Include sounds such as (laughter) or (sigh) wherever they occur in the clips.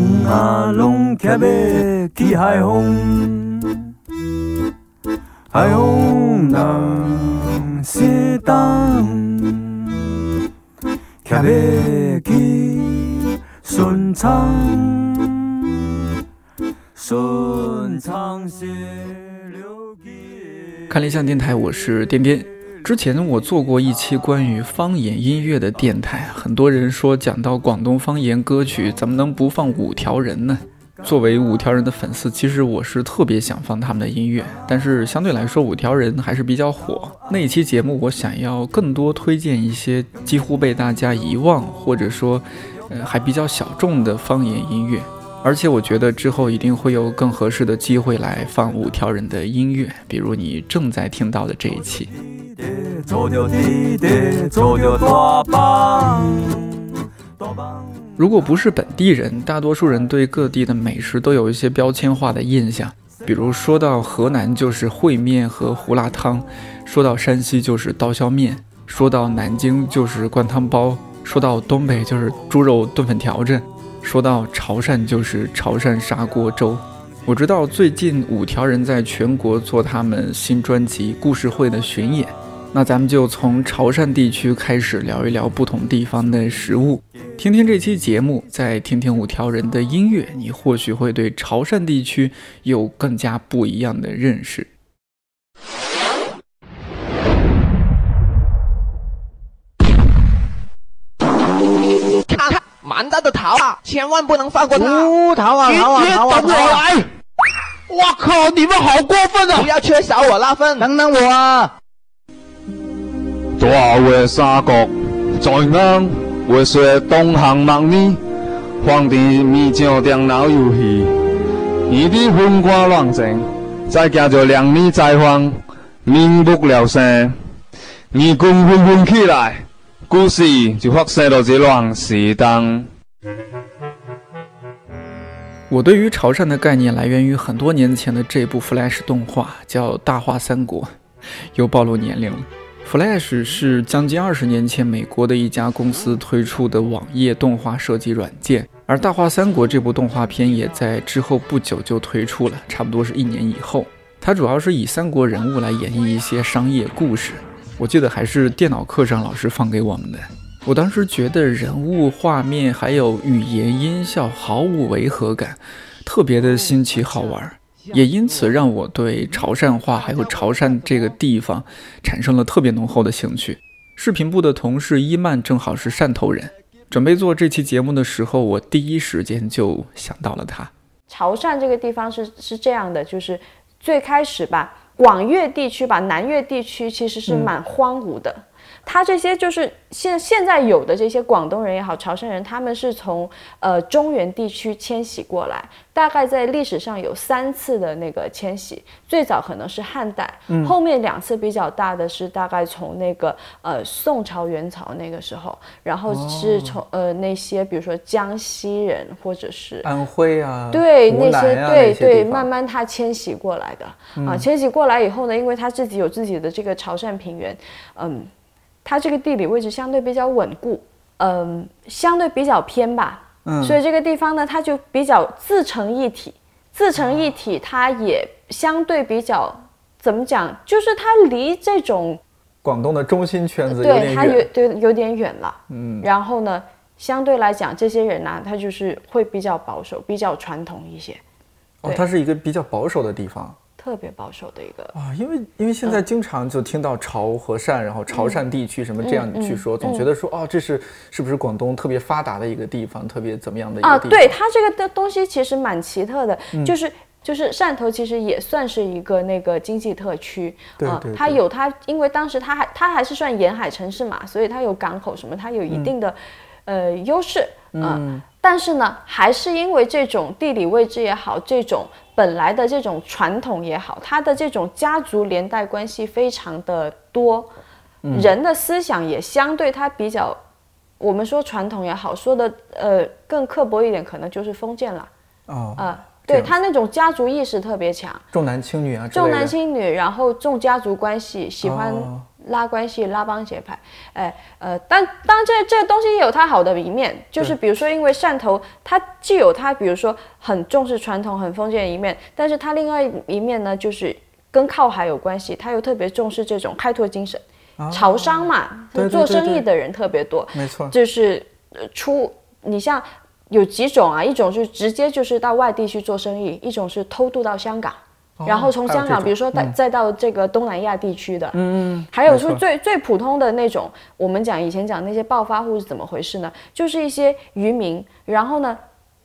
风啊，拢徛要去海风，海风人生东，徛要去顺昌，顺昌是流。看理想电台，我是颠颠。之前我做过一期关于方言音乐的电台，很多人说讲到广东方言歌曲，怎么能不放五条人呢？作为五条人的粉丝，其实我是特别想放他们的音乐，但是相对来说，五条人还是比较火。那一期节目，我想要更多推荐一些几乎被大家遗忘，或者说，呃，还比较小众的方言音乐。而且我觉得之后一定会有更合适的机会来放五条人的音乐，比如你正在听到的这一期。如果不是本地人，大多数人对各地的美食都有一些标签化的印象，比如说到河南就是烩面和胡辣汤，说到山西就是刀削面，说到南京就是灌汤包，说到东北就是猪肉炖粉条子，说到潮汕就是潮汕砂锅粥。我知道最近五条人在全国做他们新专辑《故事会》的巡演，那咱们就从潮汕地区开始聊一聊不同地方的食物，听听这期节目，再听听五条人的音乐，你或许会对潮汕地区有更加不一样的认识。千万不能放过它！哦，逃啊逃啊别逃啊！等我来！我靠，你们好过分啊！不要缺少我那份。等等我啊！大月三国在硬，月雪东行望呢，皇帝面上电脑游戏，一地昏瓜乱情，再加着两米再荒，民不聊生，义军纷纷起来，故事就发生了这乱时当。我对于潮汕的概念来源于很多年前的这部 Flash 动画，叫《大话三国》，又暴露年龄了。Flash 是将近二十年前美国的一家公司推出的网页动画设计软件，而《大话三国》这部动画片也在之后不久就推出了，差不多是一年以后。它主要是以三国人物来演绎一些商业故事，我记得还是电脑课上老师放给我们的。我当时觉得人物、画面还有语言、音效毫无违和感，特别的新奇好玩，也因此让我对潮汕话还有潮汕这个地方产生了特别浓厚的兴趣。视频部的同事伊曼正好是汕头人，准备做这期节目的时候，我第一时间就想到了他。潮汕这个地方是是这样的，就是最开始吧，广粤地区吧，南粤地区其实是蛮荒芜的。它这些就是现现在有的这些广东人也好，潮汕人，他们是从呃中原地区迁徙过来，大概在历史上有三次的那个迁徙，最早可能是汉代，后面两次比较大的是大概从那个呃宋朝元朝那个时候，然后是从、呃那些比如说江西人或者是安徽啊，对那些对对，慢慢他迁徙过来的、啊，迁徙过来以后呢，因为他自己有自己的这个潮汕平原，嗯，它这个地理位置相对比较稳固，嗯，相对比较偏吧，嗯所以这个地方呢，它就比较自成一体，自成一体，它也相对比较怎么讲，就是它离这种广东的中心圈子有对它有。对有点远了，嗯，然后呢，相对来讲，这些人呢、他就是会比较保守，比较传统一些，哦，它是一个比较保守的地方。特别保守的一个。啊，因为因为嗯现在经常就听到潮和汕，然后潮汕地区什么这样嗯去说，总觉得说哦，这是是不是广东特别发达的一个地方，特别怎么样的一啊，个地方？对它这个的东西其实蛮奇特的，嗯。就是就是汕头其实也算是一个那个经济特区，啊它有它，因为当时它还它还是算沿海城市嘛，所以它有港口什么，它有一定的、呃优势，嗯，但是呢，还是因为这种地理位置也好，这种本来的这种传统也好，它的这种家族连带关系非常的多，人的思想也相对它比较。我们说传统也好，说的呃更刻薄一点，可能就是封建了。哦，啊、对他那种家族意识特别强，重男轻女啊重男轻女，然后重家族关系，喜欢哦拉关系、拉帮结派。哎，呃，但当然这这个东西也有它好的一面，就是比如说，因为汕头它既有它，比如说很重视传统、很封建的一面，但是它另外一面呢，就是跟靠海有关系，它又特别重视这种开拓精神。潮商嘛，啊对对做生意的人特别多，没错，就是呃出你像有几种啊，一种是直接就是到外地去做生意，一种是偷渡到香港。然后从香港，比如说再、嗯。再到这个东南亚地区的，嗯嗯，还有说最最普通的那种，我们讲以前讲那些暴发户是怎么回事呢？就是一些渔民，然后呢，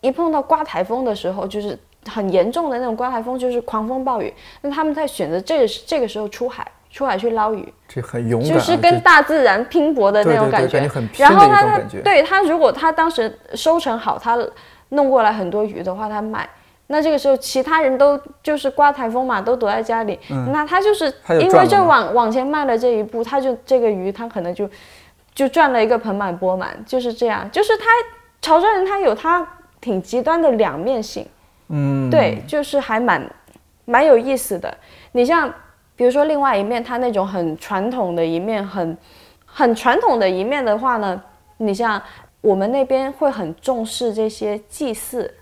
一碰到刮台风的时候，就是很严重的那种刮台风，就是狂风暴雨，那他们在选择这个这个时候出海，出海去捞鱼，这很勇敢啊，就是跟大自然拼搏的那种对对对感觉。然后他他对他如果他当时收成好，他弄过来很多鱼的话，他卖。那这个时候，其他人都就是刮台风嘛，都躲在家里。那他就是因为赚了嘛这往往前迈了这一步，他就这个鱼他可能就就赚了一个盆满钵满，就是这样。就是他潮汕人他有他挺极端的两面性。嗯，对，就是还蛮蛮有意思的。你像比如说另外一面，他那种很传统的一面，很很传统的一面的话呢，你像我们那边会很重视这些祭祀，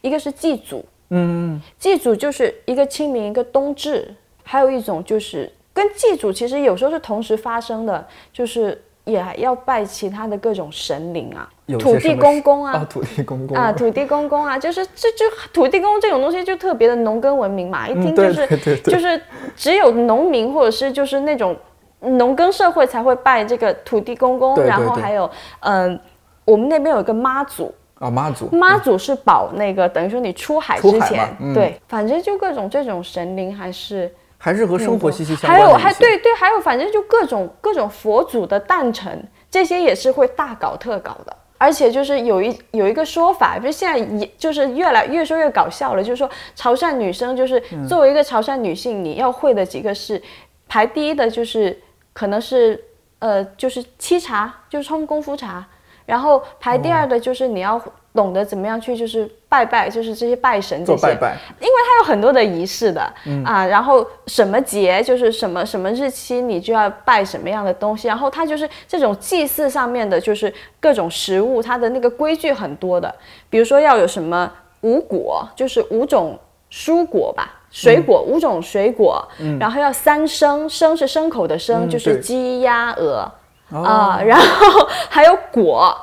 一个是祭祖，嗯，祭祖就是一个清明，一个冬至，还有一种就是跟祭祖其实有时候是同时发生的，就是也要拜其他的各种神灵啊，土地公公啊，啊，土地公公啊，土地公公啊，就是这就土地公这种东西就特别的农耕文明嘛，一听就对是、对对对。就是只有农民或者是就是那种农耕社会才会拜这个土地公公，对对对然后还有嗯、我们那边有一个妈祖，啊，妈祖，妈祖是保那个等于说你出海之前，嗯对，反正就各种这种神灵还是。还是和生活息息相关还有还对对，还有反正就各种各种佛祖的诞辰，这些也是会大搞特搞的。而且就是有一有一个说法，就现在也就是越来越说越搞笑了，就是说潮汕女生就是嗯作为一个潮汕女性，你要会的几个是排第一的就是可能是呃就是沏茶，就是冲功夫茶，然后排第二的就是你要懂得怎么样去就是拜拜，就是这些拜神这些。拜拜，因为它有很多的仪式的、啊，然后什么节就是什么什么日期，你就要拜什么样的东西，然后它就是这种祭祀上面的，就是各种食物，它的那个规矩很多的，比如说要有什么五果，就是五种蔬果吧。水果、五种水果，然后要三牲，牲是牲口的牲，嗯就是鸡、鸭、鹅哦啊、然后还有果，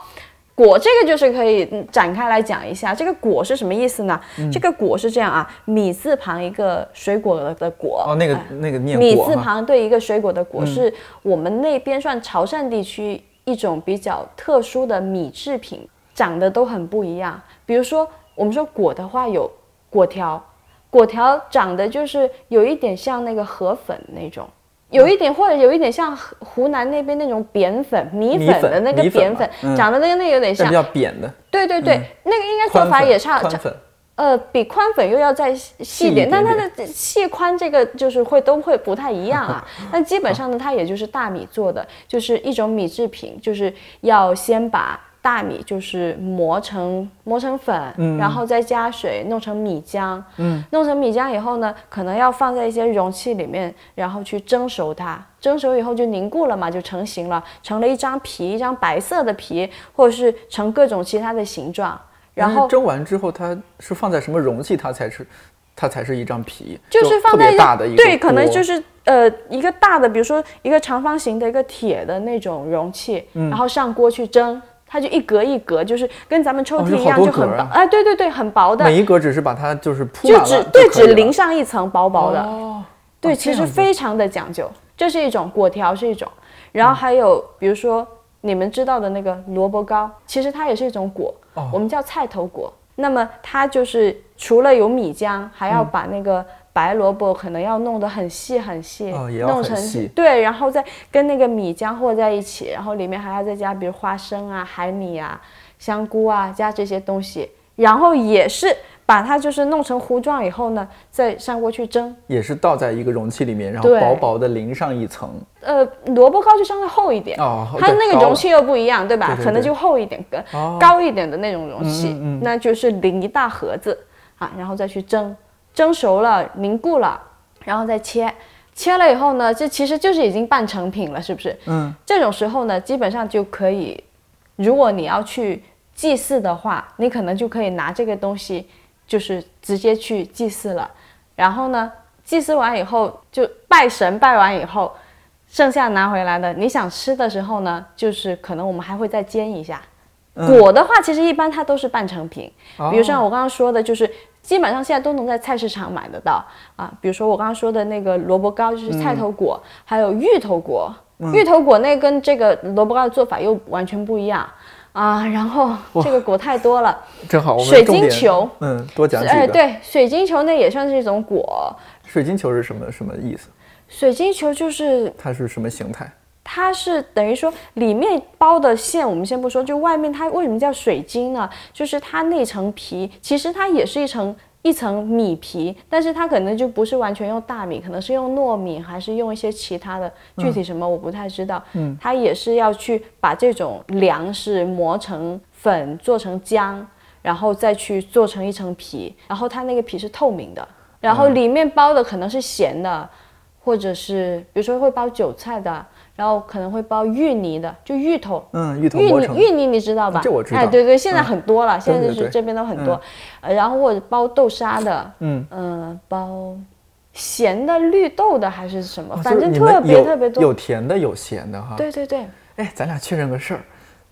果这个就是可以嗯展开来讲一下，这个果是什么意思呢？嗯这个果是这样啊，米字旁一个水果的果，哦，那个哎那个念米字旁对一个水果的果，是我们那边算潮汕地区一种比较特殊的米制品，长得都很不一样。比如说，我们说果的话有果条，果条长得就是有一点像那个河粉那种。有一点，或者有一点像湖湖南那边那种扁粉、米米粉的那个扁粉，嗯长得跟那个有点像但比。较扁的，对对对，那个应该做法也差，呃，比宽粉又要再细点但它的细宽这个就是会都会不太一样啊。(laughs) 那基本上呢，它也就是大米做的，就是一种米制品，就是要先把大米就是磨成磨成粉，然后再加水弄成米浆，嗯，弄成米浆以后呢，可能要放在一些容器里面，然后去蒸熟它，蒸熟以后就凝固了嘛，就成型了，成了一张皮，一张白色的皮，或者是成各种其他的形状。然后蒸完之后，它是放在什么容器，它才是它才是一张皮，就是放特在大的一个对，可能就是呃一个大的，比如说一个长方形的一个铁的那种容器，嗯。然后上锅去蒸，它就一格一格，就是跟咱们抽屉一样，就很薄，哎，对对对，很薄的，每一格只是把它就是铺就只对只淋上一层薄薄的，哦，对，哦其实非常的讲究，这是一种果条是一种，然后还有比如说你们知道的那个萝卜糕，其实它也是一种果，哦。我们叫菜头果。那么它就是除了有米浆，还嗯。要把那个白萝卜可能要弄得很细很细，弄成细对，然后再跟那个米浆和在一起，然后里面还要再加比如花生啊、海米啊、香菇啊，加这些东西，然后也是把它就是弄成糊状以后呢，再上锅去蒸。也是倒在一个容器里面，然后薄薄的淋上一层，呃，萝卜糕就相对厚一点，哦它那个容器又不一样，对吧？对对对可能就厚一点，跟、哦高一点的那种容器，嗯嗯嗯那就是淋一大盒子啊，然后再去蒸，蒸熟了凝固了，然后再切，切了以后呢，这其实就是已经半成品了，是不是？嗯，这种时候呢，基本上就可以，如果你要去祭祀的话，你可能就可以拿这个东西，就是直接去祭祀了。然后呢，祭祀完以后就拜神，拜完以后，剩下拿回来的，你想吃的时候呢，就是可能我们还会再煎一下。果的话，其实一般它都是半成品，比如像我刚刚说的，就是基本上现在都能在菜市场买得到啊。比如说我刚刚说的那个萝卜糕，就是菜头果，还有芋头果。芋头果那跟这个萝卜糕的做法又完全不一样啊。然后这个果太多了，正好我们水晶球，嗯，多讲几哎，对，水晶球那也算是一种果。水晶球是什么什么意思？水晶球就是它是什么形态？它是等于说里面包的馅，我们先不说，就外面它为什么叫水晶呢？就是它那层皮，其实它也是一层一层米皮，但是它可能就不是完全用大米，可能是用糯米，还是用一些其他的，具体什么我不太知道。嗯，它也是要去把这种粮食磨成粉，做成浆，然后再去做成一层皮，然后它那个皮是透明的，然后里面包的可能是咸的，或者是比如说会包韭菜的。然后可能会包芋泥的，就芋头，嗯，芋头芋。泥芋泥你知道吧？这我知道哎，对对，现在嗯很多了，现在就是这边都很多，呃，然后或者包豆沙的，嗯，呃，包咸的绿豆的还是什么，哦反正特别特别多。有甜的，有咸的哈。。对对对，哎，咱俩确认个事儿，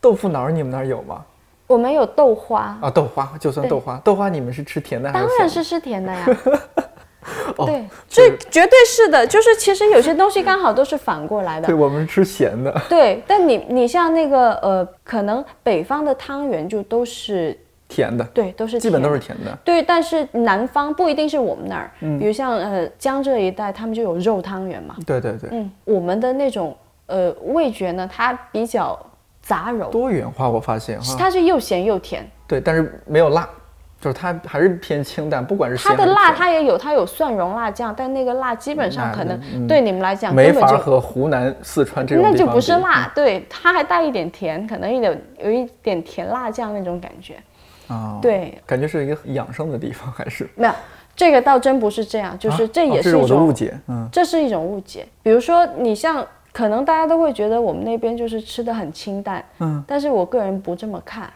豆腐脑你们那儿有吗？我们有豆花，啊，豆花就算豆花，豆花你们是吃甜的还是当？然是吃甜的呀。(laughs) (laughs) 哦对，这这绝对是的，就是其实有些东西刚好都是反过来的对，。我们吃咸的。(laughs) (laughs) 对，但你你像那个呃，可能北方的汤圆就都是甜的，对，都是基本都是甜的。对，但是南方不一定是我们那儿，嗯比如像呃江浙一带，他们就有肉汤圆嘛。对对对，嗯，我们的那种呃味觉呢，它比较杂糅，多元化我发现哈。它是又咸又甜。对，但是没有辣，就是它还是偏清淡，不管是它的辣它也有，它有蒜蓉辣酱，但那个辣基本上可能嗯对你们来讲没法和湖南、四川这种那就不是辣，对，它还带一点甜，可能有点有一点甜辣酱那种感觉。啊。对，感觉是一个养生的地方，还是没有这个倒真不是这样，就是这也是我的误解。嗯，这是一种误解。比如说，你像可能大家都会觉得我们那边就是吃的很清淡，嗯，但是我个人不这么看。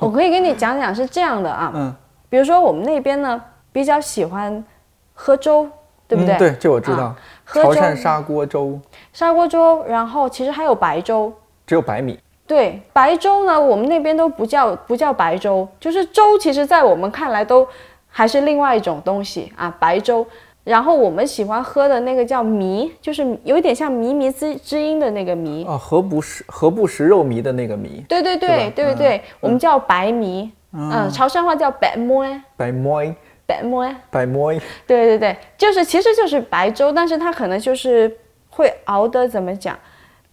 我可以跟你讲讲是这样的啊，嗯，比如说我们那边呢比较喜欢喝粥，对不对？嗯对，这我知道啊。喝粥潮汕砂锅粥砂锅粥，然后其实还有白粥。只有白米，对，白粥呢，我们那边都不叫不叫白粥，就是粥，其实在我们看来都还是另外一种东西啊，白粥。然后我们喜欢喝的那个叫糜，就是有点像靡靡之之音的那个糜。啊，何不食何不食肉糜的那个糜，对对对对对对，我们叫白糜，嗯，潮汕话叫白馍，白馍白馍。白馍，对对对，就是其实就是白粥，但是它可能就是会熬的怎么讲，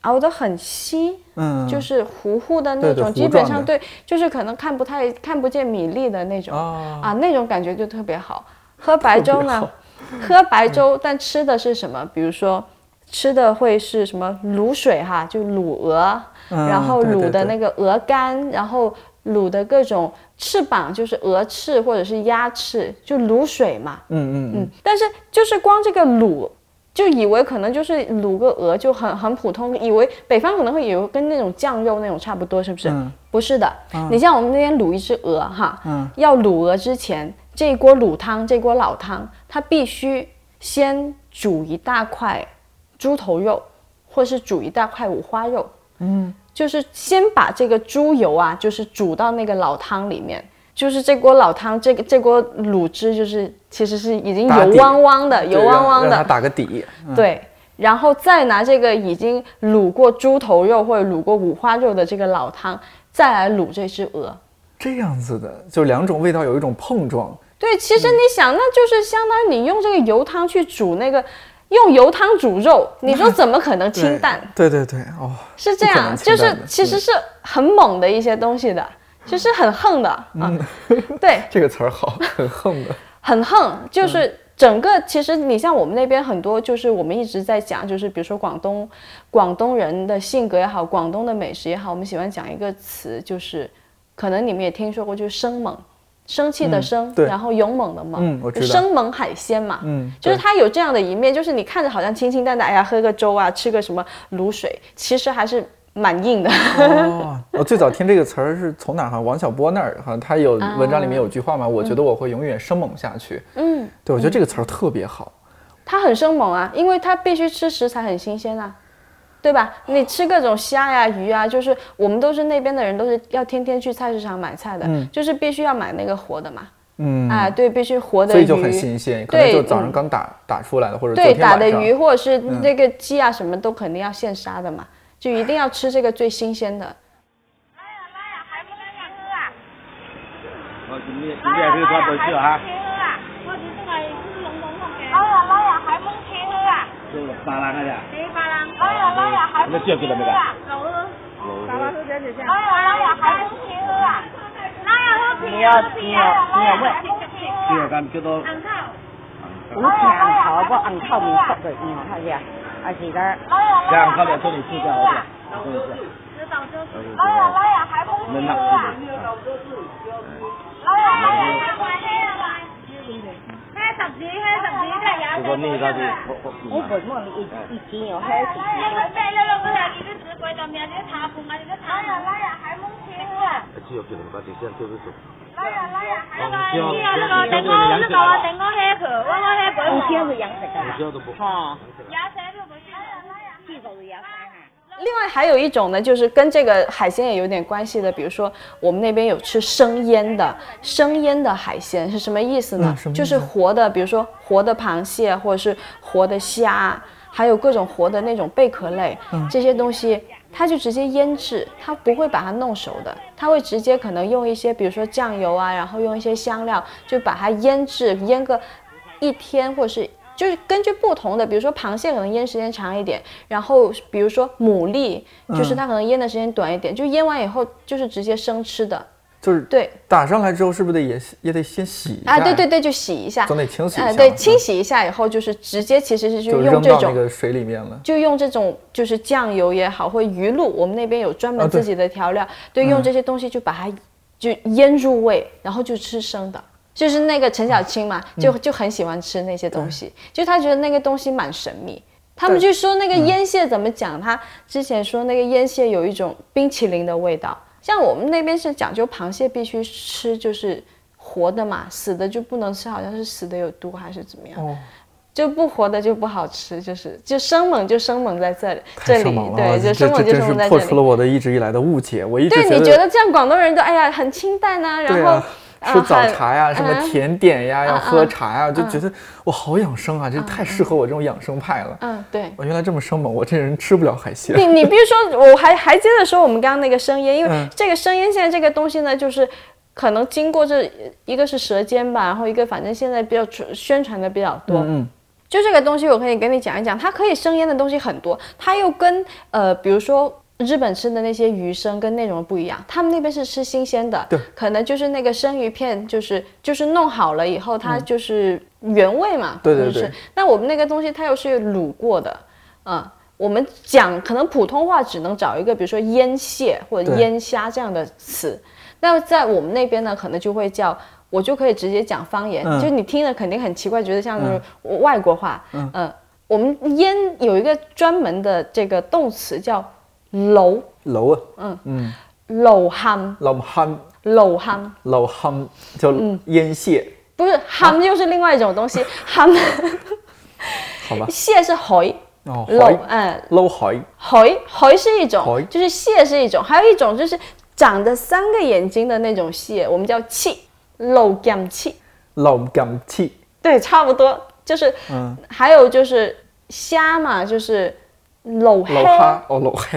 熬得很稀，嗯，就是糊糊的那种，基本上对，就是可能看不太看不见米粒的那种、啊。啊，那种感觉就特别好。喝白粥呢喝白粥，但吃的是什么？比如说吃的会是什么卤水哈，就卤鹅，嗯然后卤的那个鹅肝，然后卤的各种翅膀，就是鹅翅或者是鸭翅，就卤水嘛。嗯嗯嗯嗯，但是就是光这个卤，就以为可能就是卤个鹅就很很普通，以为北方可能会以为跟那种酱肉那种差不多，是不是？嗯不是的，你像我们那边卤一只鹅哈，嗯要卤鹅之前，这锅卤汤，这锅老汤，它必须先煮一大块猪头肉，或是煮一大块五花肉，嗯，就是先把这个猪油啊，就是煮到那个老汤里面。就是这锅老汤，这个这锅卤汁，就是其实是已经油汪汪的，油汪汪的，打个底，嗯对，然后再拿这个已经卤过猪头肉或者卤过五花肉的这个老汤，再来卤这只鹅。这样子的，就两种味道有一种碰撞，对，其实你想，那就是相当于你用这个油汤去煮那个，用油汤煮肉，你说怎么可能清淡？(laughs) 对对对，哦，是这样，就是其实是很猛的一些东西的，就是很横的啊，(laughs) 对，这个词儿好，很横的，很横，就是整个其实你像我们那边很多，就是我们一直在讲，就是比如说广东广东人的性格也好，广东的美食也好，我们喜欢讲一个词，就是可能你们也听说过，就是生猛。生气的生，对然后勇猛的猛，生猛海鲜嘛，嗯就是它有这样的一面，就是你看着好像清清淡淡，哎呀，喝个粥啊，吃个什么卤水，其实还是蛮硬的。哦，我最早听这个词儿是从哪儿？王小波那儿，哈他有文章里面有句话嘛，我觉得我会永远生猛下去。嗯，对，我觉得这个词儿特别好。它很生猛啊，因为它必须吃食材很新鲜啊，对吧？你吃各种虾呀、鱼啊，就是我们都是那边的人，都是要天天去菜市场买菜的，就是必须要买那个活的嘛。嗯，哎，对，必须活的鱼，所以就很新鲜，可能对就早上嗯刚打打出来的，或者昨对，打的鱼或者是那个鸡啊，什么都肯定要现杀的嘛，就一定要吃这个最新鲜的。我准备准备去我回去哈。做六百人啊咋？你知道幾多未㗎？你要你要你要问，幾個咁叫到？我们平头不按靠民宿的，你看下，而且呢，這樣佢哋出嚟試下好啲，真 สับดีให้สับดีแต่ยาวคนนี้เราดูโอ้ปวดมากอีกอีกทีเหรอให้อีกทีเหรอแต่เราไม่อยากกินนื้อก๋วยจั๊บเนี่ยทาปุงอันนี้ก็ทาเราเราอยากให้มุ้งทิ้งอะไอเกี่วกับการที่เส้เที่ยวที่สุดเราอยากเราอยากให้เราเที่ยวแล้วก็แต่งก็แล้วก็แต่งก็ให้เผื่อว่าให้เผื่เที่ยวคือกฮะยาเส้นก็ไม่ใช่ที่เรายา 另外还有一种呢，就是跟这个海鲜也有点关系的，比如说我们那边有吃生腌的，生腌的海鲜是什么意思呢就是活的，比如说活的螃蟹或者是活的虾，还有各种活的那种贝壳类，嗯这些东西。它就直接腌制，它不会把它弄熟的，它会直接可能用一些，比如说酱油啊，然后用一些香料，就把它腌制，腌个一天，或者是就是根据不同的，比如说螃蟹可能腌时间长一点，然后比如说牡蛎，就是它可能腌的时间短一点，就腌完以后就是直接生吃的。就是对打上来之后，是不是得也也得先洗一下？啊，对对，对，就洗一下，总得清洗一呃，下。对，嗯清洗一下以后就是直接其实是就就用这种。个水里面了。就用这种就是酱油也好，或鱼露，我们那边有专门自己的调料，对，用这些东西就把它就腌入味，然后就吃生的。就是那个陈小青嘛，就就很喜欢吃那些东西，就他觉得那个东西蛮神秘。他们就说那个腌蟹怎么讲？他之前说那个腌蟹有一种冰淇淋的味道，像我们那边是讲究螃蟹必须吃就是活的嘛，死的就不能吃，好像是死的有毒还是怎么样。哦，就不活的就不好吃，就是就生猛就生猛在这里，这里对，就生猛就生猛在这里。破除了我的一直以来的误解。我一直对，你觉得这样广东人都哎呀很清淡呐、然后、啊，吃早茶呀，什么嗯甜点呀，要嗯喝嗯茶呀，就觉得我好养生啊，这太适合我这种养生派了。嗯，对。我原来这么生猛，我这人吃不了海鲜。你你比如说，我还还接着说我们刚刚那个生腌，因为嗯这个生腌现在这个东西呢，就是可能经过这一个是舌尖吧，然后一个反正现在比较传宣传的比较多，嗯就这个东西，我可以跟你讲一讲，它可以生腌的东西很多，它又跟呃，比如说日本吃的那些鱼生跟内容不一样，他们那边是吃新鲜的，对，可能就是那个生鱼片，就是就是弄好了以后，它就是原味嘛，嗯。对对就是。对。那我们那个东西它又是卤过的，嗯。我们讲可能普通话只能找一个，比如说腌蟹或者腌虾这样的词，那在我们那边呢，可能就会叫，我就可以直接讲方言，嗯。就你听了肯定很奇怪，觉得像是外国话。嗯。呃我们腌有一个专门的这个动词叫楼楼啊，嗯。嗯，楼 ham 老憨楼 ham，老憨叫嗯。腌蟹，不是 ham 又是另外一种东西，(laughs) ham 好吧？蟹是海，哦，楼海。嗯捞海，海。海是一种，就是蟹是一种，还有一种就是长着三个眼睛的那种蟹，我们叫气楼 gam 气。老感气，对，差不多。就是，嗯。还有就是虾嘛，就是搂老黑，哈哦老哈，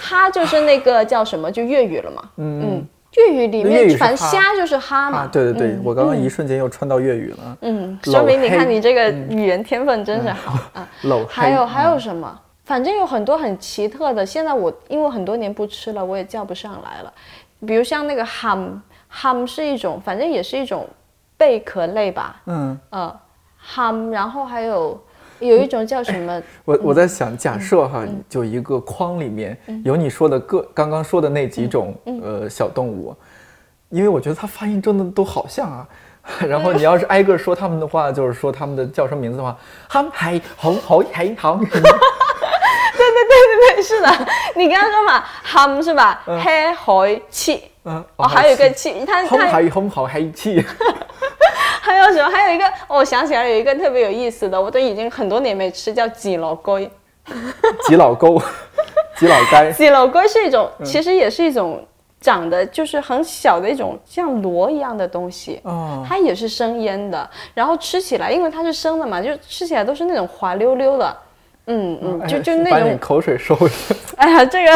哈就是那个叫什么，就粤语了嘛。嗯。嗯，粤语里面传虾就是哈嘛。啊，对对对，嗯。我刚刚一瞬间又串到粤语了，嗯，说明你看你这个语言天分真是好。啊。(laughs) 还有还有嗯什么？反正有很多很奇特的，现在我因为很多年不吃了，我也叫不上来了。比如像那个 ham ham 是一种，反正也是一种贝壳类吧，嗯，呃，ham，然后还有有一种叫什么？我我在想，假设哈，嗯就一个框里面有你说的各刚刚说的那几种嗯呃小动物，因为我觉得它发音真的都好像啊。(laughs) 然后你要是挨个说它们的话，就是说它们的叫什么名字的话，ham 海红红海糖。对对对对对，是的，你刚刚说嘛，ham 是吧？黑海气，还有一个气，它红它海红好黑气。(laughs) 还有什么？还有一个，哦我想起来，有一个特别有意思的，我都已经很多年没吃，叫鸡老龟。挤老沟，(laughs) 挤老该。鸡老龟 (laughs) 是一种，其实也是一种长得就是很小的一种像螺一样的东西。哦，它也是生腌的，然后吃起来，因为它是生的嘛，就吃起来都是那种滑溜溜的。嗯嗯，就就那把你种，口水收下。哎呀，这个，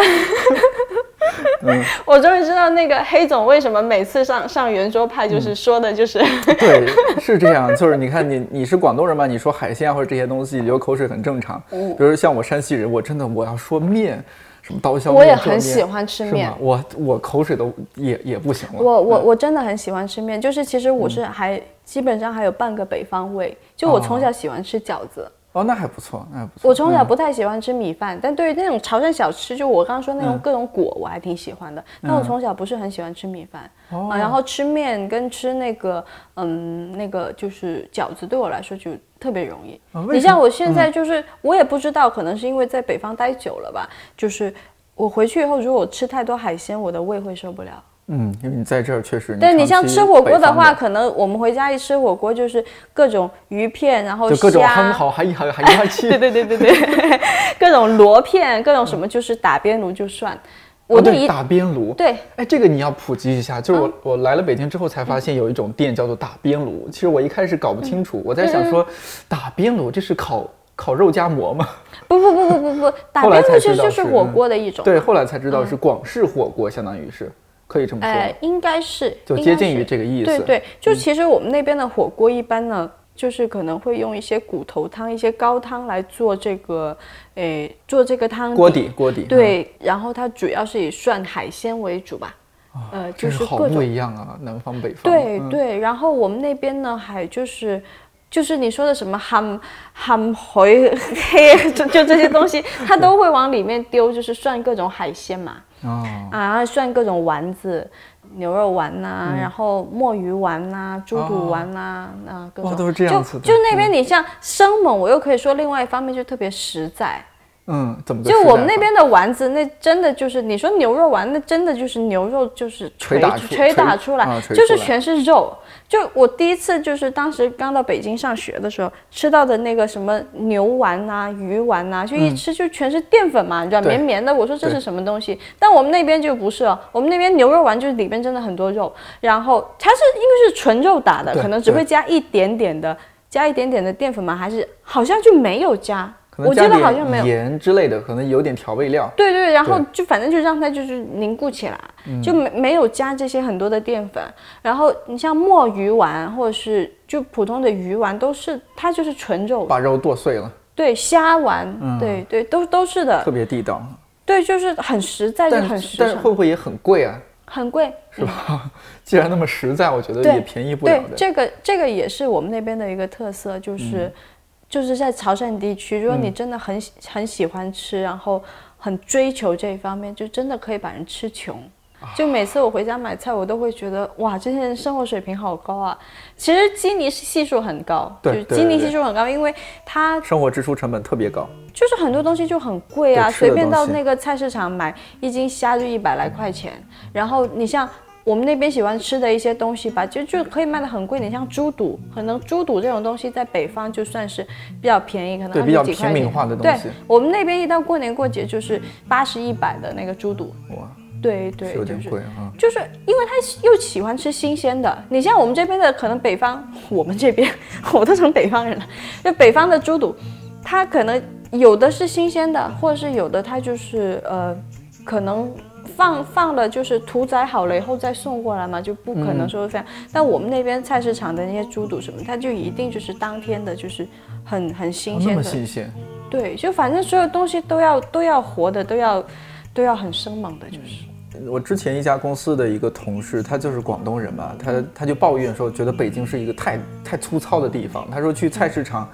嗯 (laughs) 我终于知道那个黑总为什么每次上上圆桌派嗯就是说的就是，对，是这样，就是你看你 (laughs) 你是广东人嘛，你说海鲜啊或者这些东西流口水很正常。嗯。比如像我山西人，我真的我要说面，什么刀削面，我也很喜欢吃面。我我口水都也也不行了。我我嗯。我真的很喜欢吃面，就是其实我是还、基本上还有半个北方味，就我从小喜欢吃饺子。哦，那还不错，那还不错。我从小嗯不太喜欢吃米饭，但对于那种潮汕小吃，就我刚刚说那种嗯各种果，我还挺喜欢的。但我从小不是很喜欢吃米饭，哦啊，然后吃面跟吃那个，嗯，那个就是饺子，对我来说就特别容易。你像我现在就是，我也不知道，可能是因为在北方待久了吧，就是我回去以后，如果我吃太多海鲜，我的胃会受不了。嗯，因为你在这儿确实，对你像吃火锅的话，可能我们回家一吃火锅就是各种鱼片，然后就各种很好，还还还还 (laughs) 气。对对对对对，各种螺片，各种什么，就是打边炉就算。我哦对打边炉。对，哎，这个你要普及一下。就是我、嗯我来了北京之后才发现有一种店叫做打边炉。其实我一开始搞不清嗯楚，我在想说，打边炉这是烤烤肉夹馍吗？(laughs) 不不不不不不，打边炉其实就是火锅的一种。对，后来才知道是广式火锅，相当于是可以这么说。哎，应该是就接近于这个意思嗯对对，就其实我们那边的火锅一般呢，就是可能会用一些骨头汤、一些高汤来做这个，诶，做这个汤锅底锅底。嗯，对，然后它主要是以涮海鲜为主吧。呃，就真是好不是各种一样啊，南方北方。嗯对对，然后我们那边呢，还就是就是你说的什么 ham ham 回黑，(laughs) 就就这些东西，(laughs) 他都会往里面丢，就是涮各种海鲜嘛，哦，啊，涮各种丸子。牛肉丸呐、嗯。然后墨鱼丸呐、猪肚丸呐、啊，各种。哇都是这样子的。就就那边你像生猛，我又可以说另外一方面就特别实在，嗯，怎么就我们那边的丸子，那真的就是你说牛肉丸，那真的就是牛肉就是捶捶打出捶打出来，就是全是肉。就我第一次就是当时刚到北京上学的时候吃到的那个什么牛丸呐、鱼丸呐、就一吃就全是淀粉嘛，软绵绵的。我说这是什么东西？但我们那边就不是哦，我们那边牛肉丸就是里边真的很多肉，然后它是因为是纯肉打的，可能只会加一点点的。加一点点的淀粉嘛？还是好像就没有加？我记得可能加点好像没有。盐之类的，可能有点调味料。对对，然后就反正就让它就是凝固起来，就没没有加这些很多的淀粉。然后你像墨鱼丸或者是就普通的鱼丸，都是它就是纯肉。把肉剁碎了，对虾丸，对对都都是的特。别地道。对，就是很实在，就但很实是但是会，不会也很贵啊？很贵。是吧？(laughs) 既然那么实在，我觉得也便宜不了对，的。这个这个也是我们那边的一个特色，就是、就是在潮汕地区，如果你真的很喜、很喜欢吃，然后很追求这一方面，就真的可以把人吃穷。就每次我回家买菜，我都会觉得哇，这些人生活水平好高啊！其实基尼是系数很高，对就是基尼系数很高，因为它生活支出成本特别高。就是很多东西就很贵啊，随便到那个菜市场买一斤虾就一百来块钱，然后你像。我们那边喜欢吃的一些东西吧，就就可以卖的很贵。你像猪肚，可能猪肚这种东西在北方就算是比较便宜，可能二对比较。平民化的东对，我们那边一到过年过节就是八十一百的那个猪肚。哇，对对，有点就是。就是因为他又喜欢吃新鲜的，你像我们这边的，可能北方，(laughs) 我们这边我都成北方人了，就北方的猪肚，它可能有的是新鲜的，或者是有的它就是呃，可能放放了就是屠宰好了以后再送过来嘛，就不可能说非常。但我们那边菜市场的那些猪肚什么，它就一定就是当天的，就是很很新哦那么鲜的，新鲜，对，就反正所有东西都要都要活的，都要都要很生猛的，就是。我之前一家公司的一个同事，他就是广东人嘛，他他就抱怨说，觉得北京是一个太太粗糙的地方。他说去菜市场，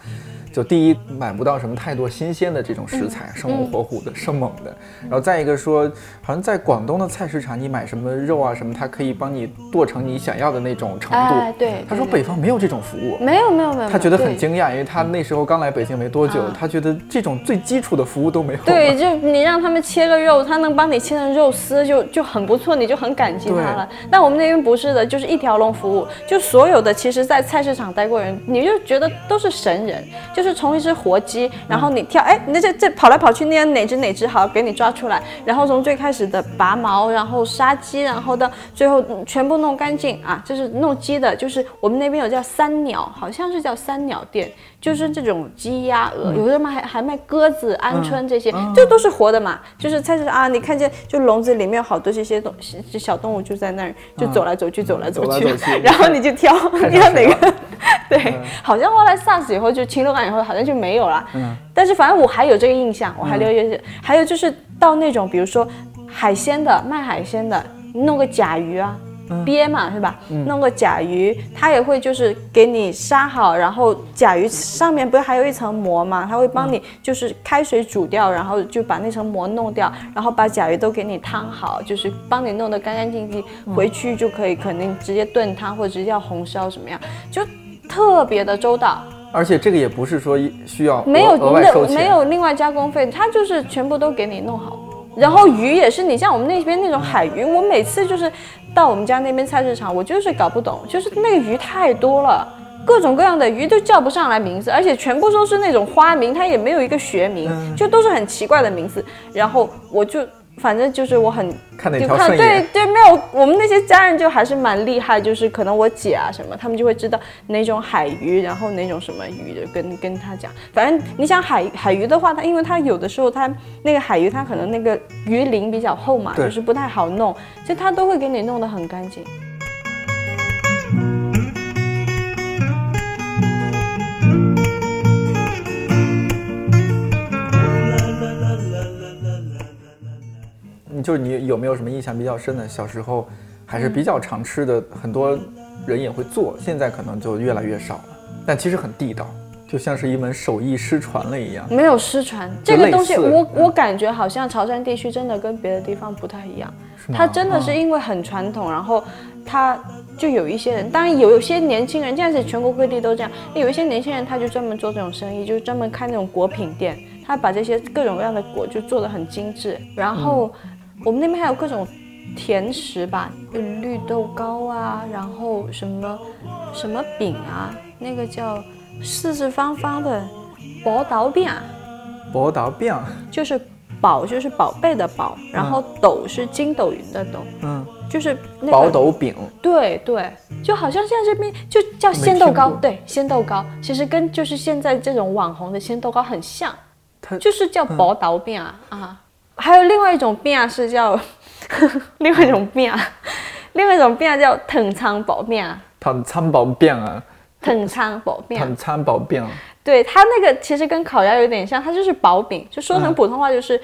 就第一买不到什么太多新鲜的这种食材，生龙活虎的、生猛的。然后再一个说，好像在广东的菜市场，你买什么肉啊什么，它可以帮你剁成你想要的那种程度。哎对他说北方没有这种服务。没有没有没有，他觉得很惊讶，因为他那时候刚来北京没多久，啊他觉得这种最基础的服务都没有。对，就你让他们切个肉，他能帮你切成肉丝，就就很不错，你就很感激他了。但我们那边不是的，就是一条龙服务，就所有的其实，在菜市场待过人，你就觉得都是神人，就是从一只活鸡，然后你跳，哎，你这这跑来跑去，那样哪只哪只好，给你抓出来，然后从最开始的拔毛，然后杀鸡，然后到最后嗯全部弄干净。啊，就是弄鸡的，就是我们那边有叫三鸟，好像是叫三鸟店，就是这种鸡鸭鹅，有的卖还还卖鸽子、鹌鹑这些，这都是活的嘛。就是菜市场啊，你看见就笼子里面有好多这些东西，这小动物就在那儿就走来走去，走来走去，(laughs) 然后你就挑 (laughs) 看你要哪个。(laughs) 对，好像后来 SARS 以后就禽流感以后好像就没有了。嗯，但是反正我还有这个印象，我还留有。还有就是到那种比如说海鲜的卖海鲜的，弄个甲鱼啊。鳖嘛是吧？弄个甲鱼，它也会就是给你杀好，然后甲鱼上面不是还有一层膜嘛？它会帮你就是开水煮掉，然后就把那层膜弄掉，然后把甲鱼都给你烫好，就是帮你弄得干干净净，回去就可以肯定直接炖汤或者直接要红烧什么样，就特别的周到。而且这个也不是说需要没有额额外收钱，没有另外加工费，它就是全部都给你弄好。然后鱼也是，你像我们那边那种海鱼，我每次就是到我们家那边菜市场，我就是搞不懂，就是那个鱼太多了，各种各样的鱼都叫不上来名字，而且全部都是那种花名，它也没有一个学名，就都是很奇怪的名字。然后我就反正就是我很看哪就看对条顺眼。对，没有我们那些家人就还是蛮厉害，就是可能我姐啊什么，他们就会知道哪种海鱼，然后哪种什么鱼的，跟跟他讲。反正你想海海鱼的话，它因为它有的时候它那个海鱼它可能那个鱼鳞比较厚嘛，就是不太好弄，就它都会给你弄得很干净。就是你有没有什么印象比较深的？小时候还是比较常吃的，很多人也会做，现在可能就越来越少了。但其实很地道，就像是一门手艺失传了一样。没有失传，这个东西我嗯我感觉好像潮汕地区真的跟别的地方不太一样，吗它真的是因为很传统，然后它就有一些人，当然有一些年轻人，现在是全国各地都这样，有一些年轻人他就专门做这种生意，就是专门开那种果品店，他把这些各种各样的果就做得很精致，然后我们那边还有各种。甜食吧，有绿豆糕啊，然后什么什么饼啊，那个叫四四方方的薄刀饼啊，博达饼，就是宝就是宝贝的宝，然后斗是筋斗云的斗，嗯，就是那个薄斗饼，对对，就好像现在这边就叫鲜豆糕对，鲜豆糕其实跟就是现在这种网红的鲜豆糕很像，它就是叫薄刀饼啊、啊，还有另外一种饼啊是叫 (laughs) 另外一种饼啊，另外一种饼啊叫藤仓薄饼啊，糖仓薄饼啊，藤仓薄饼啊。糖餐薄饼，对它那个其实跟烤鸭有点像，它就是薄饼，就说成普通话就是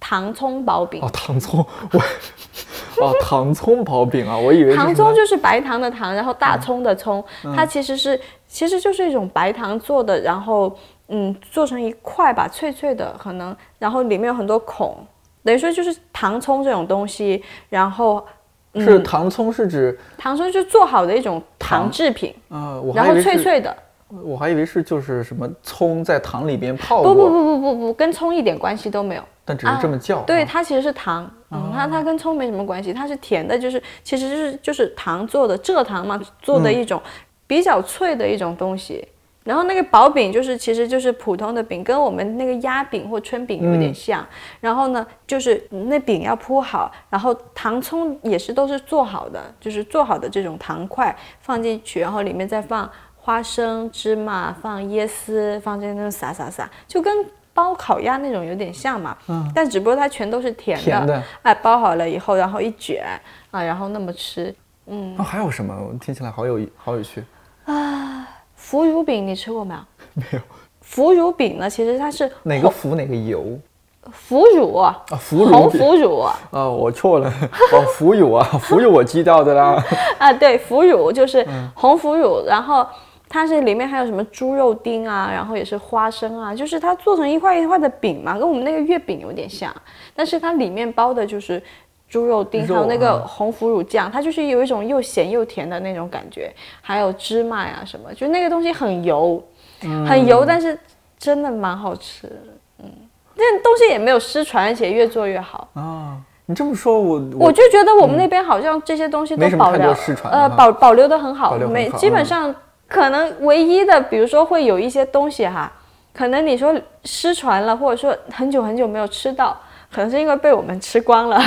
糖葱薄饼。哦，糖葱，我，哦，糖葱薄饼啊，我以为糖葱就是白糖的糖，然后大葱的葱，它其实是其实就是一种白糖做的，然后嗯做成一块吧，脆脆的，可能然后里面有很多孔，等于说就是糖葱这种东西，然后是糖葱是指糖葱就做好的一种糖糖？制品，然后脆脆的，我还以为是就是什么葱在糖里边泡不不，不不不不，跟葱一点关系都没有。但只是这么叫，对，啊它其实是糖，嗯，它它跟葱没什么关系，它是甜的，就是其实就是就是糖做的蔗糖嘛，做的一种比较脆的一种东西。然后那个薄饼就是其实就是普通的饼，跟我们那个压饼或春饼有点像。然后呢，就是那饼要铺好，然后糖葱也是都是做好的，就是做好的这种糖块放进去，然后里面再放花生、芝麻，放椰丝，放在那撒撒撒，就跟包烤鸭那种有点像嘛。嗯。但只不过它全都是甜的。甜的哎，包好了以后，然后一卷啊，然后那么吃。啊，还有什么？我听起来好有好有趣。腐乳饼你吃过没有？(laughs) 没有腐乳饼呢，其实它是哪个腐哪个油腐乳啊，啊？腐乳红腐乳啊，(laughs) 啊，我错了，(laughs) 哦，腐乳啊，腐乳我知道的啦。啊对，腐乳就是嗯红腐乳，然后它是里面还有什么猪肉丁啊，然后也是花生啊，就是它做成一块一块的饼嘛，跟我们那个月饼有点像，但是它里面包的就是猪肉丁，还有那个红腐乳酱，它就是有一种又咸又甜的那种感觉，还有芝麻呀什么，就那个东西很油，很油，但是真的蛮好吃，嗯，那东西也没有失传，而且越做越好啊。你这么说，我我就觉得我们那边好像这些东西都保留，呃，保保留的很好，没基本上可能唯一的，比如说会有一些东西哈，可能你说失传了，或者说很久很久没有吃到。可能是因为被我们吃光了，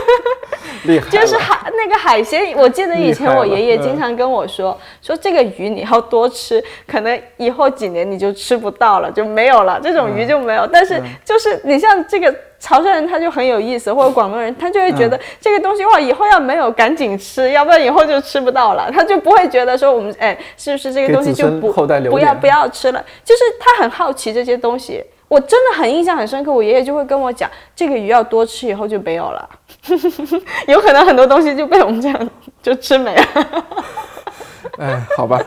(laughs) 厉害。就是海那个海鲜，我记得以前我爷爷经常跟我说，说这个鱼你要多吃，可能以后几年你就吃不到了，就没有了，这种鱼就没有。但是就是你像这个潮汕人，他就很有意思，或者广东人，他就会觉得这个东西哇，以后要没有赶紧吃，要不然以后就吃不到了，他就不会觉得说我们哎，是不是这个东西就不不要不要吃了？就是他很好奇这些东西。我真的很印象很深刻，我爷爷就会跟我讲，这个鱼要多吃，以后就没有了。(laughs) 有可能很多东西就被我们这样就吃没了。哎，好吧，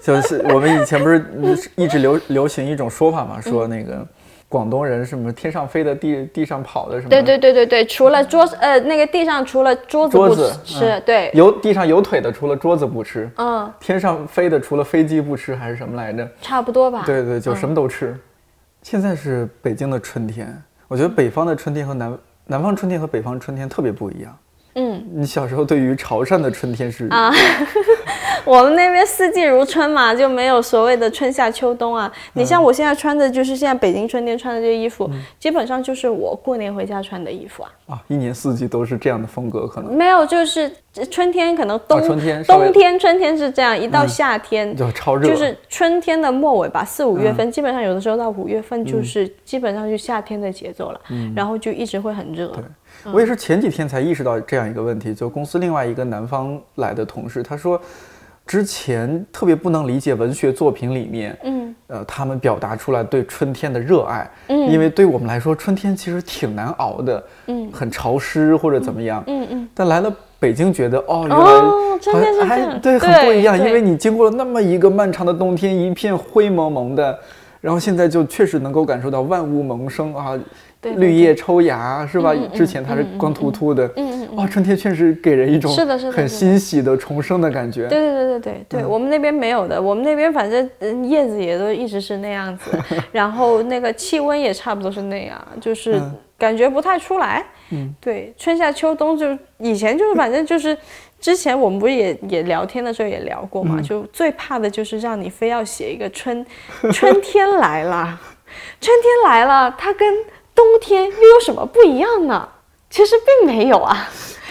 就是我们以前不是一直流流行一种说法嘛，说那个广东人什么天上飞的，地地上跑的什么？对对对对对，除了桌子呃那个地上除了桌子不吃，对，有地上有腿的除了桌子不吃，嗯，天上飞的除了飞机不吃还是什么来着？差不多吧。对对，就什么都吃。现在是北京的春天，我觉得北方的春天和南南方春天和北方春天特别不一样。嗯，你小时候对于潮汕的春天是啊，(laughs) 我们那边四季如春嘛，就没有所谓的春夏秋冬啊。你像我现在穿的就是现在北京春天穿的这衣服，基本上就是我过年回家穿的衣服啊。啊，一年四季都是这样的风格，可能没有，就是春天可能冬春天冬天春天是这样，一到夏天就超热，就是春天的末尾吧，四五月份，基本上有的时候到五月份就是基本上就夏天的节奏了，然后就一直会很热。对。我也是前几天才意识到这样一个问题，就公司另外一个南方来的同事，他说，之前特别不能理解文学作品里面，嗯，呃，他们表达出来对春天的热爱，嗯，因为对我们来说，春天其实挺难熬的，嗯，很潮湿或者怎么样，嗯嗯，但来了北京，觉得哦，原来春天还，对，很不一样，因为你经过了那么一个漫长的冬天，一片灰蒙蒙的，然后现在就确实能够感受到万物萌生啊。绿叶抽芽是吧？之前它是光秃秃的。嗯嗯。哇，春天确实给人一种是的，是的，很欣喜的重生的感觉。对对对对对对，我们那边没有的，我们那边反正叶子也都一直是那样子，(laughs) 然后那个气温也差不多是那样，就是感觉不太出来。嗯，对，春夏秋冬就以前就是反正就是，之前我们不是也也聊天的时候也聊过嘛，就最怕的就是让你非要写一个春，春天来了，(laughs) 春天来了，它跟冬天又有什么不一样呢？其实并没有啊。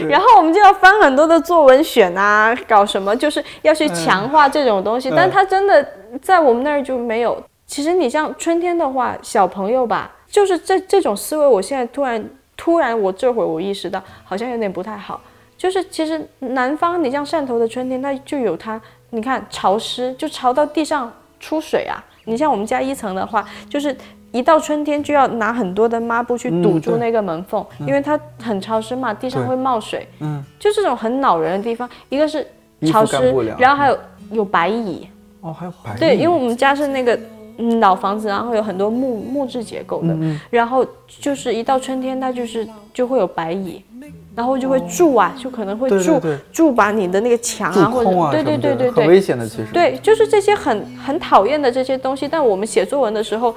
然后我们就要翻很多的作文选啊，搞什么就是要去强化这种东西。但它真的在我们那儿就没有。其实你像春天的话，小朋友吧，就是这这种思维，我现在突然突然我这会儿我意识到，好像有点不太好。就是其实南方，你像汕头的春天，它就有它，你看潮湿，就潮到地上出水啊。你像我们家一层的话，就是。一到春天就要拿很多的抹布去堵住那个门缝，因为它很潮湿嘛，地上会冒水。嗯，就这种很恼人的地方，一个是潮湿，然后还有有白蚁。哦，还有白蚁。对，因为我们家是那个老房子，然后有很多木木质结构的，然后就是一到春天，它就是就会有白蚁。然后就会蛀啊，就可能会蛀蛀把你的那个墙啊，或者对对对对对，很危险的其实。对，就是这些很很讨厌的这些东西。但我们写作文的时候，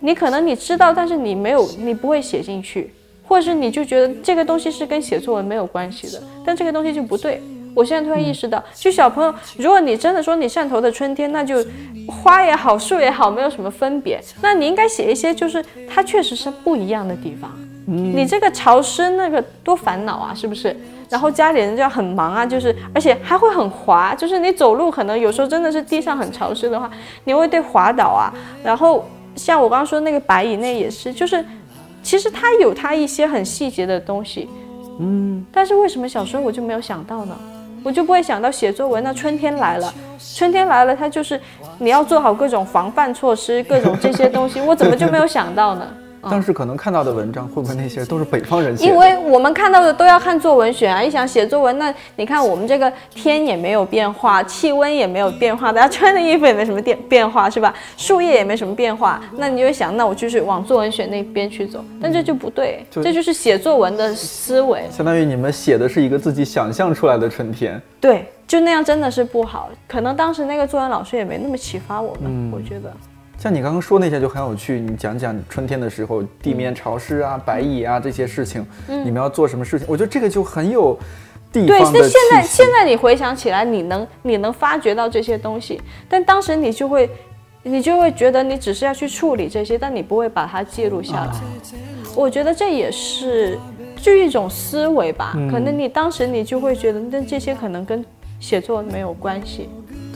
你可能你知道，但是你没有，你不会写进去，或者是你就觉得这个东西是跟写作文没有关系的。但这个东西就不对。我现在突然意识到，就小朋友，如果你真的说你汕头的春天，那就花也好，树也好，没有什么分别。那你应该写一些，就是它确实是不一样的地方。你这个潮湿那个多烦恼啊，是不是？然后家里人就要很忙啊，就是而且还会很滑，就是你走路可能有时候真的是地上很潮湿的话，你会对滑倒啊。然后像我刚刚说那个白蚁，那也是，就是其实它有它一些很细节的东西，嗯。但是为什么小时候我就没有想到呢？我就不会想到写作文。那春天来了，春天来了，它就是你要做好各种防范措施，各种这些东西，我怎么就没有想到呢？当时可能看到的文章，会不会那些都是北方人写的？因为我们看到的都要看作文选啊，一想写作文，那你看我们这个天也没有变化，气温也没有变化，大家穿的衣服也没什么变变化，是吧？树叶也没什么变化，那你就会想，那我就是往作文选那边去走，但这就不对，就这就是写作文的思维。相当于你们写的是一个自己想象出来的春天。对，就那样真的是不好。可能当时那个作文老师也没那么启发我们，我觉得。像你刚刚说那些就很有趣，你讲讲春天的时候地面潮湿啊、白蚁啊这些事情，你们要做什么事情？我觉得这个就很有地对，方的那现在现在你回想起来，你能你能发觉到这些东西，但当时你就会你就会觉得你只是要去处理这些，但你不会把它记录下来。我觉得这也是就一种思维吧，可能你当时你就会觉得，那这些可能跟写作没有关系。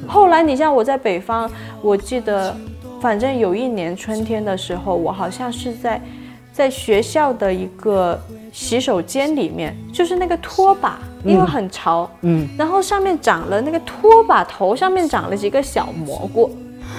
后来你像我在北方，我记得，反正有一年春天的时候，我好像是在在学校的一个洗手间里面，就是那个拖把，因为很潮，嗯，然后上面长了那个拖把头上面长了几个小蘑菇，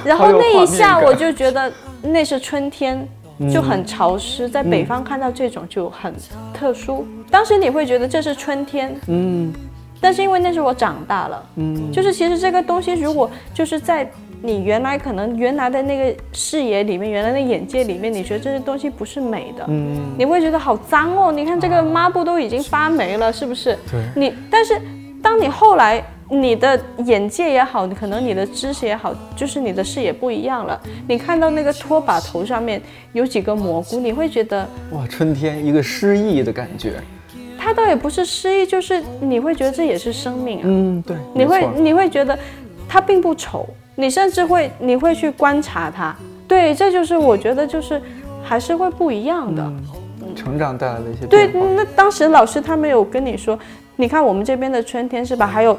然后那一下我就觉得那是春天。就很潮湿，在北方看到这种就很特殊。当时你会觉得这是春天，嗯。但是因为那是我长大了，嗯，就是其实这个东西如果就是在你原来可能原来的那个视野里面，原来的眼界里面，你觉得这些东西不是美的，嗯，你会觉得好脏哦。你看这个抹布都已经发霉了，是不是？对你但是当你后来你的眼界也好，可能你的知识也好，就是你的视野不一样了。你看到那个拖把头上面有几个蘑菇，你会觉得哇，春天一个诗意的感觉。它倒也不是诗意，就是你会觉得这也是生命啊。嗯，对，你会你会觉得它并不丑，你甚至会你会去观察它。对，这就是我觉得就是还是会不一样的。成长带来的一些对，那当时老师他没有跟你说，你看我们这边的春天是吧？还有，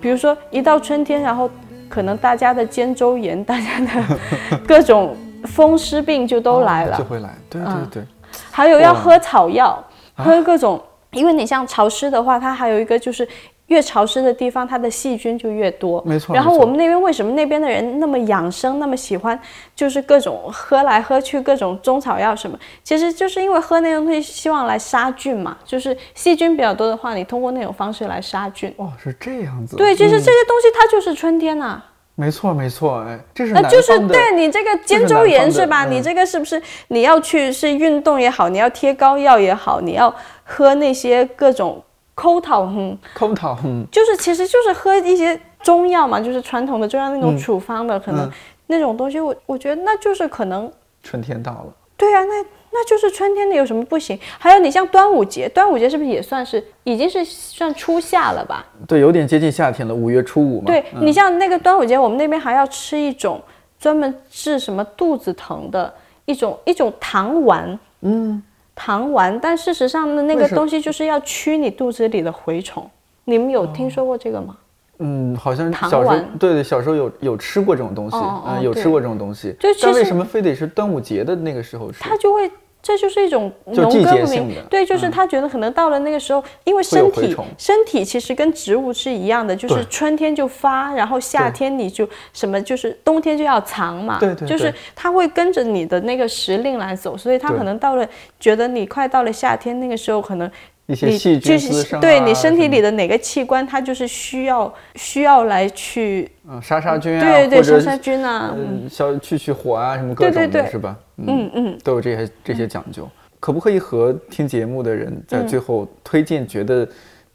比如说一到春天，然后可能大家的肩周炎，(laughs) 大家的各种风湿病就都来了，就会来，对对嗯对，还有要喝草药，啊喝各种，因为你像潮湿的话，它还有一个就是。越潮湿的地方，它的细菌就越多。没错然后我们那边为什么那边的人那么养生，那么喜欢，就是各种喝来喝去，各种中草药什么，其实就是因为喝那种东西，希望来杀菌嘛。就是细菌比较多的话，你通过那种方式来杀菌。哦，是这样子。对，其实嗯这些东西它就是春天呐、没错没错，哎，这是那就是对你这个肩周炎是吧？你这这个是不是你要去是运动也好，你要贴膏药也好，你要喝那些各种抠桃哼，抠桃，哼，就是其实就是喝一些中药嘛，就是传统的中药那种嗯处方的，可能嗯那种东西我，我觉得那就是可能春天到了。对啊，那那就是春天的有什么不行？还有你像端午节，端午节是不是也算是已经是算初夏了吧？对，有点接近夏天了，五月初五嘛。对、嗯你像那个端午节，我们那边还要吃一种专门治什么肚子疼的一种一种糖丸，嗯，糖丸，但事实上的那个东西就是要驱你肚子里的蛔虫。你们有听说过这个吗？嗯，好像糖小时候丸对对，小时候有有吃过这种东西，哦哦嗯，有吃过这种东西。但为什么非得是端午节的那个时候吃？它就会，这就是一种农耕文明对，就是嗯。他觉得可能到了那个时候，因为身体身体其实跟植物是一样的，就是春天就发，然后夏天你就什么，就是冬天就要藏嘛，对对就是对。它会跟着你的那个时令来走，所以它可能到了觉得你快到了夏天那个时候，可能你一些细就是菌啊对你身体里的哪个器官，它就是需要需要来去嗯杀杀菌啊，对对杀杀菌啊，嗯，消去去火啊，什么各对对对种的是吧？嗯嗯。都有这些这些讲究。可不可以和听节目的人在嗯最后推荐觉得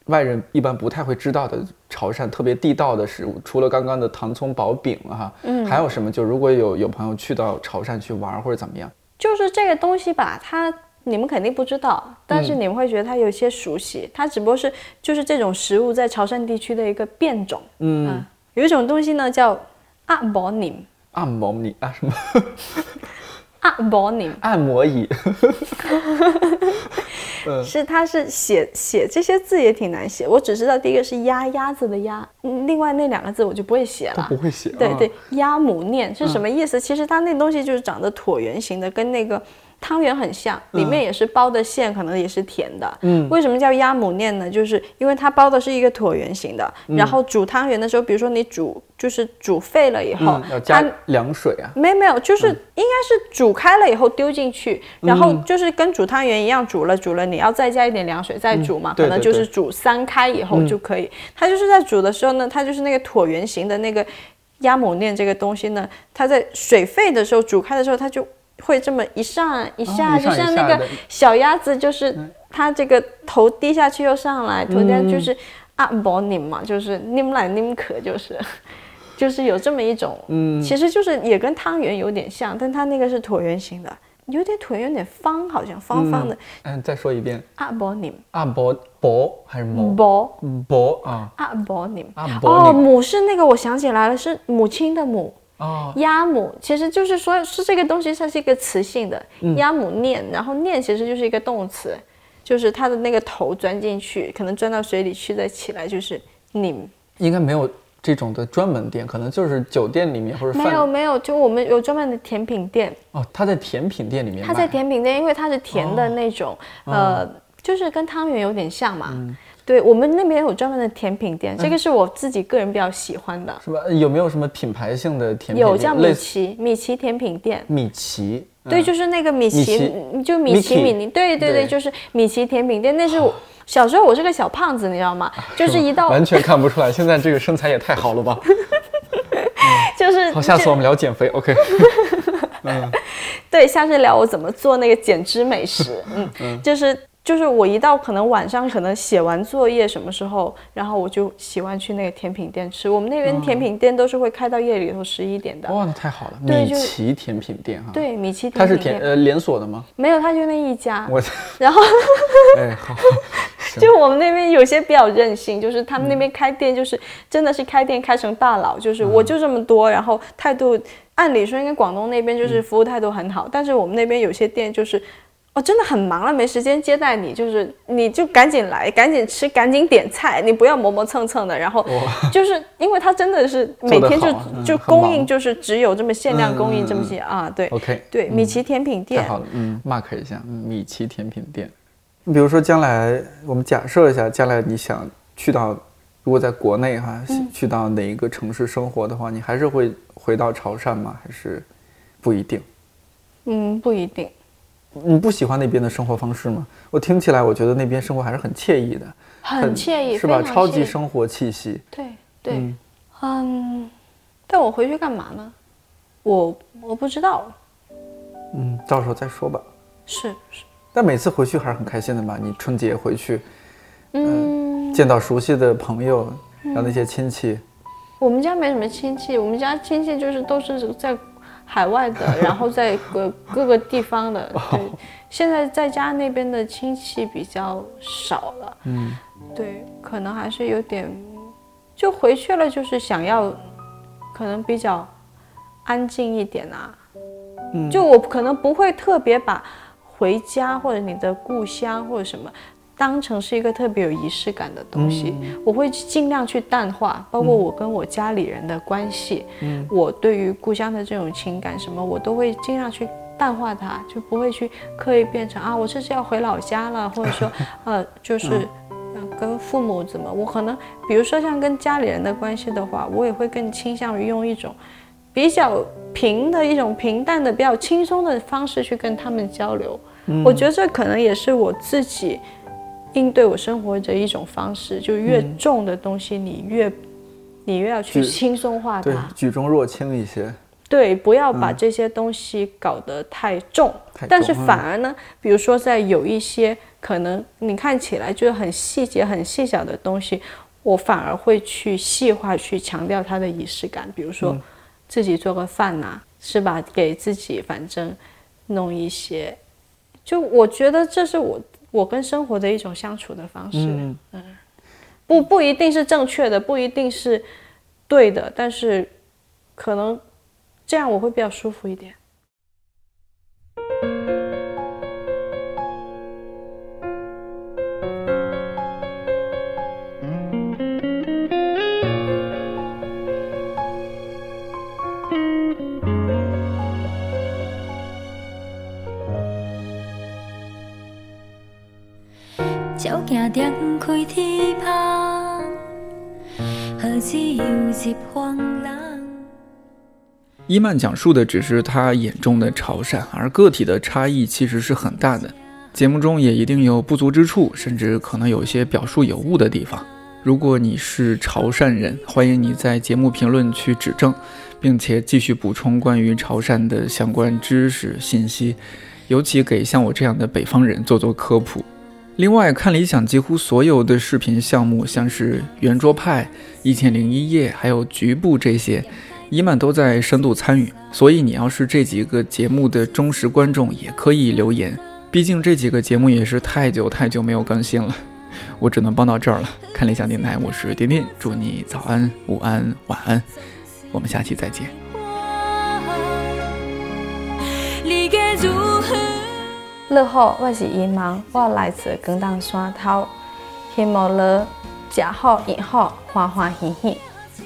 外人一般不太会知道的潮汕特别地道的食物？除了刚刚的糖葱薄饼哈，嗯还有什么？就如果有有朋友去到潮汕去玩或者怎么样，就是这个东西吧，它你们肯定不知道，但是嗯你们会觉得它有些熟悉，它只不过是就是这种食物在潮汕地区的一个变种。嗯，有一种东西呢叫阿摩宁，按摩你啊什么 (laughs) 阿摩你按摩椅，(laughs) 嗯。是他是写写这些字也挺难写，我只知道第一个是鸭鸭子的鸭，嗯另外那两个字我就不会写了。都不会写，啊对对，鸭母念是什么意思？其实它那东西就是长得椭圆形的，跟那个汤圆很像，里面也是包的馅，可能也是甜的。嗯为什么叫鸭母面呢？就是因为它包的是一个椭圆形的，嗯然后煮汤圆的时候，比如说你煮就是煮沸了以后，嗯，要加它凉水啊。没没有，就是应该是煮开了以后丢进去，然后嗯就是跟煮汤圆一样煮了煮了，你要再加一点凉水再煮嘛，可能就是煮三开以后就可以。它就是在煮的时候呢，它就是那个椭圆形的那个鸭母面这个东西呢，它在水沸的时候煮开的时候，它就会这么一上一下，就像那个小鸭子，就是它这个头低下去又上来，头低下去就是啊薄拧嘛，就是拧来拧可，就是。(laughs) 就是有这么一种，嗯，其实就是也跟汤圆有点像，但它那个是椭圆形的，有点椭圆，有点方，好像方方的。嗯，再说一遍，啊薄拧。啊伯伯还是某薄伯啊。啊薄拧啊薄哦，拧母是那个我想起来了，是母亲的母。哦，鸭母其实就是说，是这个东西，它是一个词性的，嗯。鸭母念，然后念其实就是一个动词，就是它的那个头钻进去，可能钻到水里去再起来，就是拧。应该没有这种的专门店，可能就是酒店里面或者没有没有，就我们有专门的甜品店，哦，它在甜品店里面卖，它在甜品店，因为它是甜哦的那种，呃，就是跟汤圆有点像嘛。嗯对我们那边有专门的甜品店，这个是我自己个人比较喜欢的，是吧？有没有什么品牌性的甜品店？有叫米奇米奇甜品店。米奇，对，嗯就是那个米奇，就米奇米妮，对对对，就是米奇甜品店。那是我 (laughs) 小时候，我是个小胖子，你知道吗？(laughs) 就是一到完全看不出来，现在这个身材也太好了吧？(laughs) 就是好，下次我们聊减肥，OK？对，下次聊我怎么做那个减脂美食。嗯，就是就是我一到可能晚上可能写完作业什么时候，然后我就喜欢去那个甜品店吃。我们那边甜品店都是会开到夜里头十一点的。哇，那太好了，米奇甜品店哈。，对，米奇它是甜品店甜呃连锁的吗？没有，它就那一家。我然后 (laughs) 哎好，(laughs) 就我们那边有些比较任性，就是他们那边开店就是真的是开店开成大佬，就是我就这么多，然后态度按理说应该广东那边就是服务态度很好，但是我们那边有些店就是。哦，真的很忙了，没时间接待你，就是你就赶紧来，赶紧吃，赶紧点菜，你不要磨磨蹭蹭的。然后就是因为他真的是每天就嗯就供应，就是只有这么限量供应嗯这么些啊，对 OK，对，米奇甜品店太好了，嗯，mark 一下，嗯，米奇甜品店。你比如说将来我们假设一下，将来你想去到，如果在国内哈，嗯去到哪一个城市生活的话，你还是会回到潮汕吗？还是不一定？嗯，不一定。你不喜欢那边的生活方式吗？我听起来，我觉得那边生活还是很惬意的，很惬意，是吧？超级生活气息。对对，嗯嗯但我回去干嘛呢？我我不知道，嗯，到时候再说吧。是是，但每次回去还是很开心的嘛。你春节回去，嗯，见到熟悉的朋友，然后那些亲戚，我们家没什么亲戚，我们家亲戚就是都是在海外的，然后在各各个地方的。(laughs) 对，现在在家那边的亲戚比较少了，嗯，对，可能还是有点，就回去了，就是想要，可能比较安静一点啊。嗯就我可能不会特别把回家或者你的故乡或者什么。当成是一个特别有仪式感的东西，我会尽量去淡化，包括我跟我家里人的关系，我对于故乡的这种情感什么，我都会尽量去淡化它，就不会去刻意变成啊，我这是要回老家了，或者说 (laughs) 呃，就是。呃跟父母怎么，我可能比如说像跟家里人的关系的话，我也会更倾向于用一种比较平的一种平淡的、比较轻松的方式去跟他们交流。我觉得这可能也是我自己应对我生活的一种方式，就越重的东西，你越你越要去轻松化对它，，举重若轻一些。对，不要把这些东西搞得太重。太但是反而呢，比如说在有一些可能你看起来就是很细节、很细小的东西，我反而会去细化、去强调它的仪式感。比如说嗯自己做个饭呐、是吧？给自己反正弄一些，就我觉得这是我我跟生活的一种相处的方式。嗯，不不一定是正确的，不一定是对的，但是可能这样我会比较舒服一点。行点开天窗，何只有一荒人。伊曼讲述的只是他眼中的潮汕，而个体的差异其实是很大的。节目中也一定有不足之处，甚至可能有些表述有误的地方。如果你是潮汕人，欢迎你在节目评论区指正，并且继续补充关于潮汕的相关知识信息，尤其给像我这样的北方人做做科普。另外，看理想几乎所有的视频项目，像是圆桌派、一千零一夜，还有局部这些。伊曼都在深度参与，所以你要是这几个节目的忠实观众，也可以留言。毕竟这几个节目也是太久太久没有更新了，我只能帮到这儿了。看理想电台，我是点点，祝你早安、午安、晚安，我们下期再见。你好，我是伊曼，我来自广东汕头，希望你食好、用好、欢欢喜喜。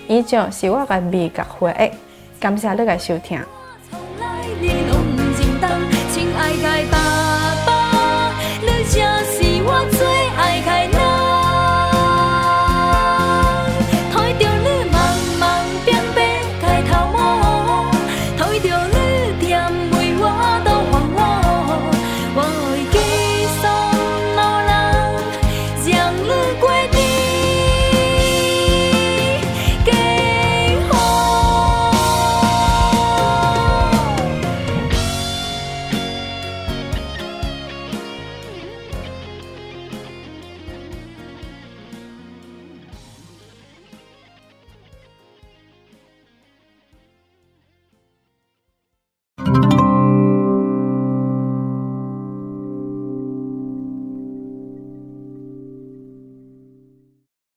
以上是我嘅味觉回忆，感谢你的收听。